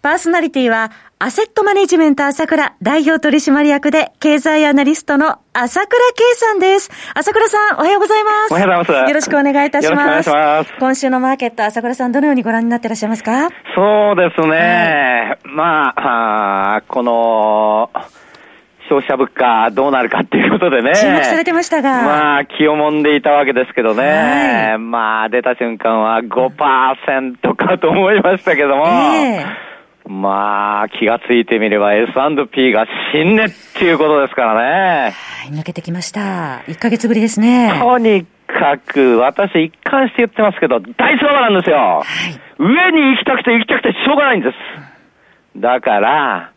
パーソナリティはアセットマネジメント朝倉代表取締役で経済アナリストの朝倉慶さんです。朝倉さん、おはようございます。おはようございます。よろしくお願いいたします。よろしくお願いします。今週のマーケット、朝倉さん、どのようにご覧になっていらっしゃいますか？そうですね。はい、まあ、あこの、消費者物価どうなるかっていうことでね。注目されてましたが。まあ、気をもんでいたわけですけどね。はい、まあ、出た瞬間は5%かと思いましたけども。えーまあ、気がついてみれば S&P が死んねっていうことですからね。はい、抜けてきました。1ヶ月ぶりですね。とにかく、私一貫して言ってますけど、大相場なんですよ。はい、上に行きたくて行きたくてしょうがないんです。だから、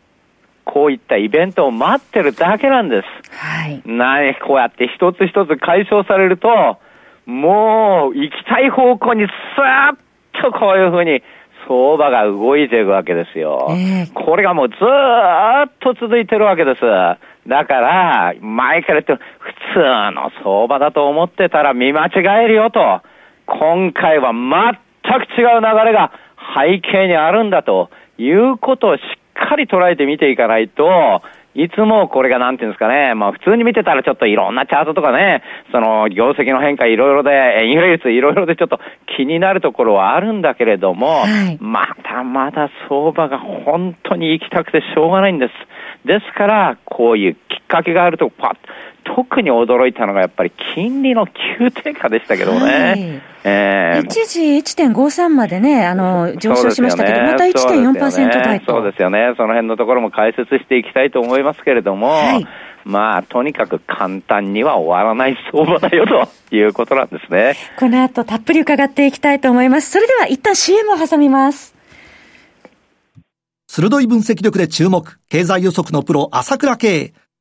こういったイベントを待ってるだけなんです。はい。なこうやって一つ一つ解消されると、もう行きたい方向にスーッとこういうふうに相場が動いていくわけですよ。えー、これがもうずーっと続いてるわけです。だから、前から言って普通の相場だと思ってたら見間違えるよと。今回は全く違う流れが背景にあるんだということをしっかり捉えて見ていかないと、いつもこれがなんていうんですかね、まあ普通に見てたらちょっといろんなチャートとかね、その業績の変化いろいろで、インフレ率いろいろでちょっと気になるところはあるんだけれども、はい、まだまだ相場が本当に行きたくてしょうがないんです。ですから、こういうきっかけがあるとパッ特に驚いたのがやっぱり金利の急低下でしたけどね。はいえー、一時1.53までね、あの、上昇しましたけど、ね、また1.4%台と。そうですよね。その辺のところも解説していきたいと思いますけれども、はい、まあ、とにかく簡単には終わらない相場だよということなんですね。この後たっぷり伺っていきたいと思います。それでは一旦 CM を挟みます。鋭い分析力で注目、経済予測のプロ、朝倉慶。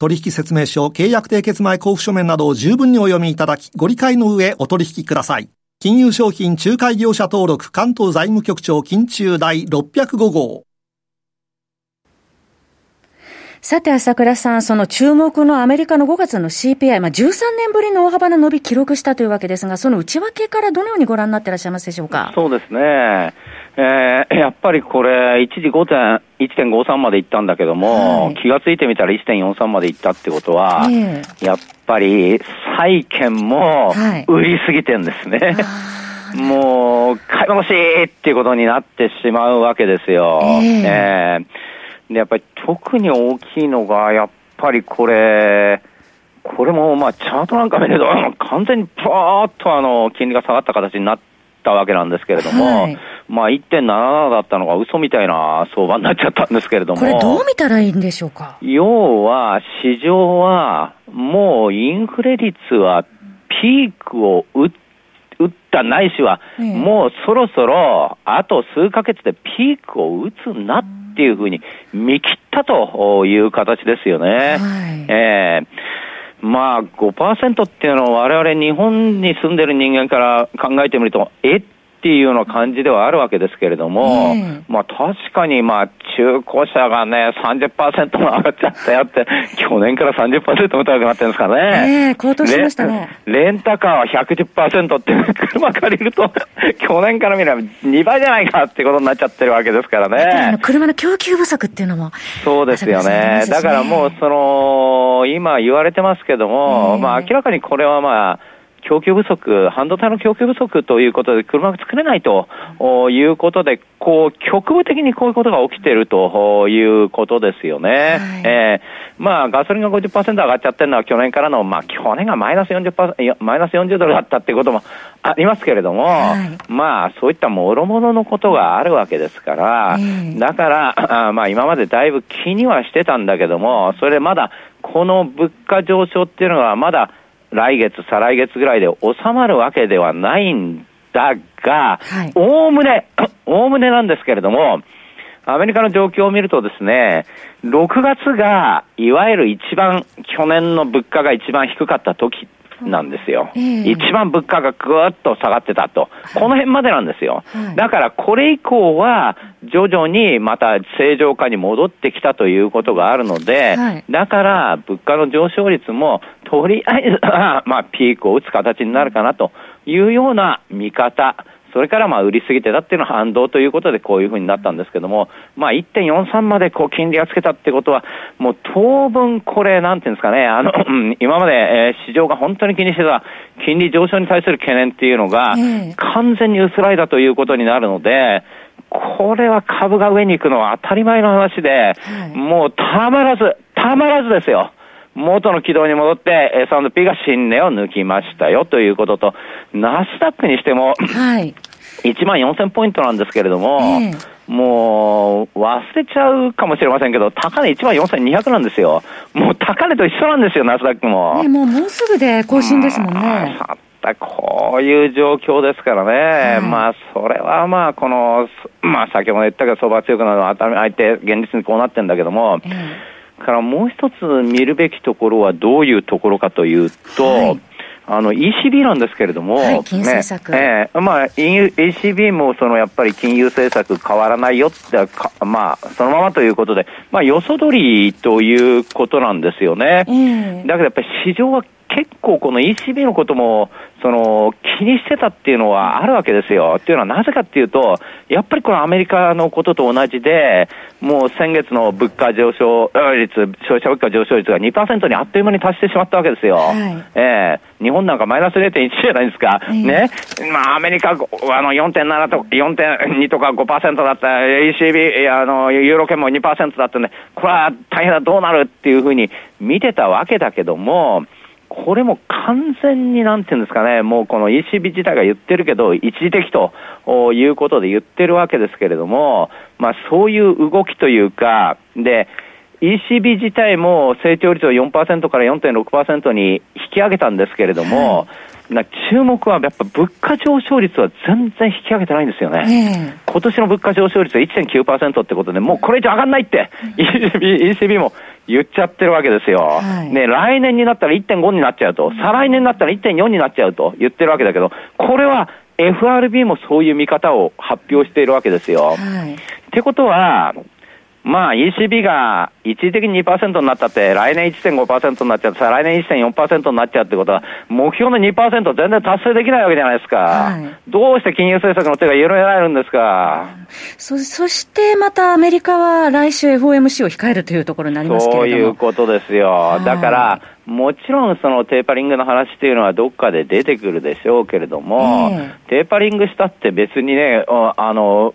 取引説明書、契約締結前交付書面などを十分にお読みいただき、ご理解の上お取引ください。金融商品仲介業者登録関東財務局長金中第605号。さて、朝倉さん、その注目のアメリカの5月の CPI、まあ、13年ぶりの大幅な伸び記録したというわけですが、その内訳からどのようにご覧になっていらっしゃいますでしょうか？そうですね。えー、やっぱりこれ、一時1.53までいったんだけども、はい、気がついてみたら1.43までいったってことは、えー、やっぱり債券も売りすぎてんですね。はい、もう、買い戻しっていうことになってしまうわけですよ。えー、えー、で、やっぱり特に大きいのが、やっぱりこれ、これもまあチャートなんか見ると、完全にパーッとあの、金利が下がった形になったわけなんですけれども、はいまあ、1.77だったのが嘘みたいな相場になっちゃったんですけれども。これどう見たらいいんでしょうか？要は、市場は、もうインフレ率はピークを打ったないしは、もうそろそろ、あと数ヶ月でピークを打つなっていうふうに見切ったという形ですよね。はい、えーまあ5%っていうのは我々日本に住んでる人間から考えてみると、えっっていうような感じではあるわけですけれども、まあ確かにまあ中古車がね、30%も上がっちゃったよって、去年から30%も高くなってるんですかね。えー、高騰しましたね。レンタカーは110%って、車借りると、去年から見れば2倍じゃないかってことになっちゃってるわけですからね。車の供給不足っていうのも。そうですよね。だからもうその、今言われてますけども、まあ明らかにこれはまあ、供給不足、半導体の供給不足ということで車が作れないということで、こう、局部的にこういうことが起きているということですよね。はい、えー、まあ、ガソリンが50%上がっちゃってるのは去年からの、まあ、去年がマイナス40%、マイナス40ドルだったっていうこともありますけれども、はい、まあ、そういったもろもろのことがあるわけですから、だから、あまあ、今までだいぶ気にはしてたんだけども、それでまだ、この物価上昇っていうのはまだ来月、再来月ぐらいで収まるわけではないんだが、おおむね、おおむねなんですけれども、アメリカの状況を見るとですね、6月が、いわゆる一番、去年の物価が一番低かった時なんですよ。えー、一番物価がぐーっと下がってたと。この辺までなんですよ。はい、だからこれ以降は徐々にまた正常化に戻ってきたということがあるので、はい、だから物価の上昇率もとりあえずまあピークを打つ形になるかなというような見方。それからまあ売りすぎてたっていうのは反動ということでこういうふうになったんですけども、まあ1.43までこう金利がつけたってことは、もう当分これ、なんていうんですかね、あの、今まで、え市場が本当に気にしてた金利上昇に対する懸念っていうのが、完全に薄らいだということになるので、これは株が上に行くのは当たり前の話で、もうたまらず、たまらずですよ。元の軌道に戻って、S&P が新値を抜きましたよということと、ナスダックにしても、はい、1万4000ポイントなんですけれども、えー、もう忘れちゃうかもしれませんけど、高値1万4200なんですよ。もう高値と一緒なんですよ、ナスダックも。ね、もうもうすぐで更新ですもんね。こういう状況ですからね、まあ、それはまあ、この、まあ、先ほど言ったけど、相場強くなるのは相手、現実にこうなってるんだけども、えーからもう一つ見るべきところはどういうところかというと、はい、あの ECB なんですけれども、はい、金融政策、ねえー、まあ、ECB もそのやっぱり金融政策変わらないよってまあ、そのままということで、まあ、よそ取りということなんですよね。だけどやっぱり市場は結構この ECB のことも、その、気にしてたっていうのはあるわけですよ。っていうのはなぜかっていうと、やっぱりこのアメリカのことと同じで、もう先月の物価上昇率、消費者物価上昇率が2%にあっという間に達してしまったわけですよ。はい、ええー、日本なんかマイナス0.1じゃないですか。ね。まあアメリカ、あの4.7とか、4.2とか5%だった ECB、あの、ユーロ圏も2%だったんで、これは大変だ、どうなるっていうふうに見てたわけだけども、これも完全になんていうんですかね、もうこの ECB 自体が言ってるけど、一時的ということで言ってるわけですけれども、まあそういう動きというか、で、ECB 自体も成長率を4%から4.6%に引き上げたんですけれども、な注目はやっぱ物価上昇率は全然引き上げてないんですよね。今年の物価上昇率は1.9%ってことで、もうこれ以上上がんないって、ECB, ECB も言っちゃってるわけですよ。はい、ね、来年になったら1.5になっちゃうと、再来年になったら1.4になっちゃうと言ってるわけだけど、これは FRB もそういう見方を発表しているわけですよ。はい、ってことは、まあ ECB が一時的に2%になったって、来年1.5%になっちゃって、再来年1.4%になっちゃうってことは、目標の2%全然達成できないわけじゃないですか。はい、どうして金融政策の手が緩められるんですか。そそしてまたアメリカは来週 FOMC を控えるというところになりますけれどもそういうことですよ。はい、だから、もちろんそのテーパリングの話っていうのはどっかで出てくるでしょうけれども、えー、テーパリングしたって別にね、あの、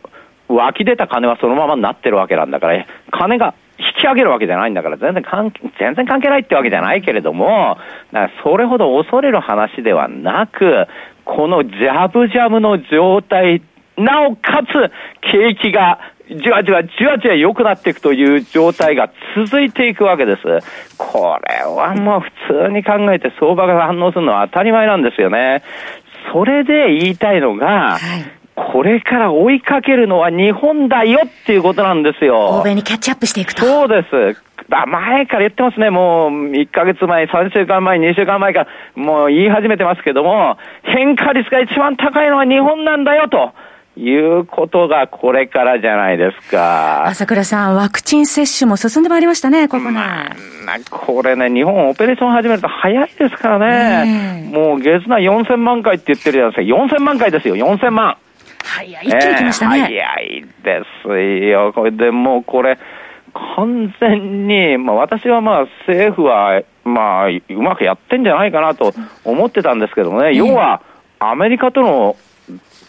湧き出た金はそのままになってるわけなんだから、金が引き上げるわけじゃないんだから、全然関係、全然関係ないってわけじゃないけれども、だからそれほど恐れる話ではなく、このジャブジャブの状態、なおかつ景気がじわじわじわじわ良くなっていくという状態が続いていくわけです。これはもう普通に考えて相場が反応するのは当たり前なんですよね。それで言いたいのが、はいこれから追いかけるのは日本だよっていうことなんですよ。欧米にキャッチアップしていくと。そうです。前から言ってますね。もう1ヶ月前、3週間前、2週間前から、もう言い始めてますけども、変化率が一番高いのは日本なんだよと。いうことがこれからじゃないですか。朝倉さん、ワクチン接種も進んでまいりましたね、ここね。まあ、これね、日本オペレーション始めると早いですからね。もう月内4000万回って言ってるじゃないですか。4000万回ですよ、4000万。早い、一気に来ましたね。早いですよ。これでもうこれ、完全に、まあ、私はまあ政府は、まあ、うまくやってんじゃないかなと思ってたんですけどね、要はアメリカとの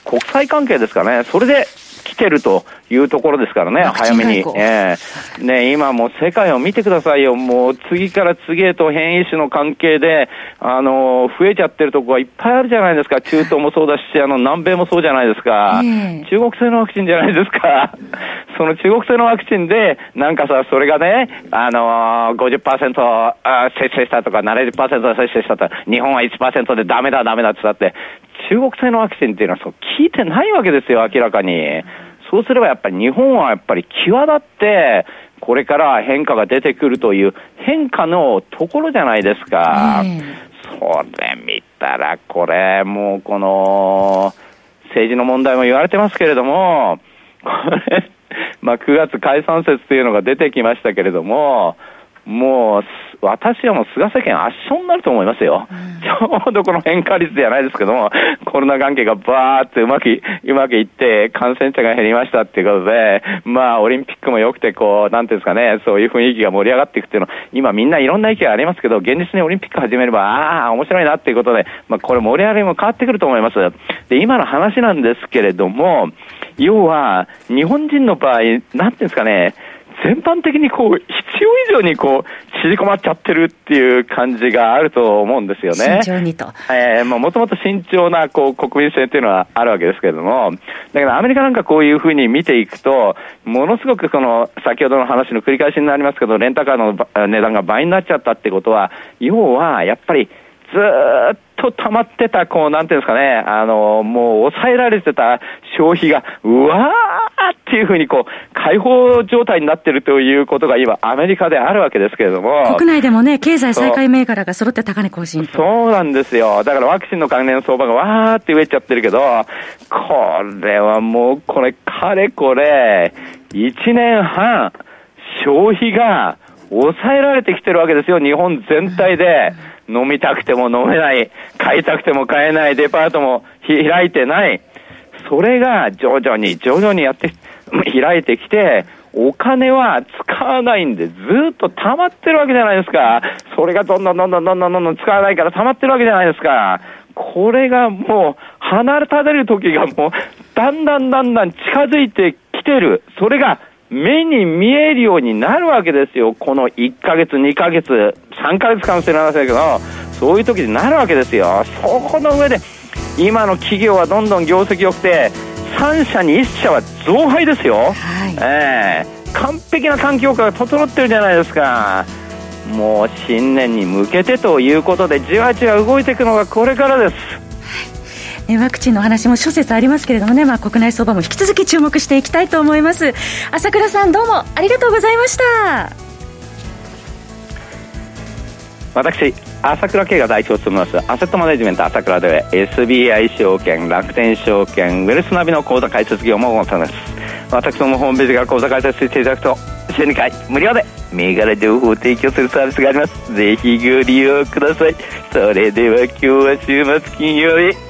国際関係ですかね、それで来てるというところですからね、早めに。えー、ね、今もう世界を見てくださいよ。もう次から次へと変異種の関係で、あの、増えちゃってるとこがいっぱいあるじゃないですか。中東もそうだし、あの、南米もそうじゃないですか。えー、中国製のワクチンじゃないですか。その中国製のワクチンで、なんかさ、それがね、あのー、50%あ接種したとか70%接種したとか、日本は1%でダメだダメだって言ったって、中国製のワクチンっていうのはそう効いてないわけですよ、明らかに。そうすればやっぱり日本はやっぱり際立って、これから変化が出てくるという変化のところじゃないですか。それ見たら、これ、もうこの、政治の問題も言われてますけれども、これ、まあ9月解散説というのが出てきましたけれども、もう、私はもう菅政権圧勝になると思いますよ。うん、ちょうどこの変化率じゃないですけども、コロナ関係がバーってうまく、うまくいって、感染者が減りましたっていうことで、まあ、オリンピックも良くて、こう、なんていうんですかね、そういう雰囲気が盛り上がっていくっていうの、今みんないろんな意見がありますけど、現実にオリンピック始めれば、ああ、面白いなっていうことで、まあ、これ盛り上がりも変わってくると思います。で、今の話なんですけれども、要は、日本人の場合、なんていうんですかね、全般的にこう、必要以上にこう、縮こまっちゃってるっていう感じがあると思うんですよね。慎重にと。えー、まあ、もともと慎重な、こう、国民性っていうのはあるわけですけれども、だけどアメリカなんかこういうふうに見ていくと、ものすごくその、先ほどの話の繰り返しになりますけど、レンタカーの値段が倍になっちゃったってことは、要は、やっぱり、ずっと溜まってた、こう、なんていうんですかね、あの、もう抑えられてた消費が、うわーっていうふうにこう、解放状態になってるということが今、アメリカであるわけですけれども。国内でもね、経済再開銘柄が揃って高値更新そうなんですよ。だからワクチンの関連相場がわーって増えちゃってるけど、これはもう、これ、かれこれ、1年半、消費が抑えられてきてるわけですよ、日本全体で。飲みたくても飲めない、買いたくても買えない、デパートも開いてない。それが徐々に徐々にやって、開いてきて、お金は使わないんで、ずっと溜まってるわけじゃないですか。それがどんどんどんどんどんどんどん使わないから溜まってるわけじゃないですか。これがもう、離れたれる時がもう、だんだんだんだん近づいてきてる。それが、目に見えるようになるわけですよ。この1ヶ月、2ヶ月、3ヶ月かもしれませんけど、そういう時になるわけですよ。そこの上で、今の企業はどんどん業績良くて、3社に1社は増配ですよ。はい、えー、完璧な環境下が整ってるじゃないですか。もう新年に向けてということで、じわじわ動いていくのがこれからです。ワクチンの話も諸説ありますけれどもね、まあ、国内相場も引き続き注目していきたいと思います。朝倉さんどうもありがとうございました。私朝倉慶が代表を務めますアセットマネジメント朝倉では SBI 証券楽天証券ウェルスナビの口座開設業務を行います。私どもホームページから口座開設していただくと週2回無料で銘柄情報を提供するサービスがあります。ぜひご利用ください。それでは今日は週末金曜日。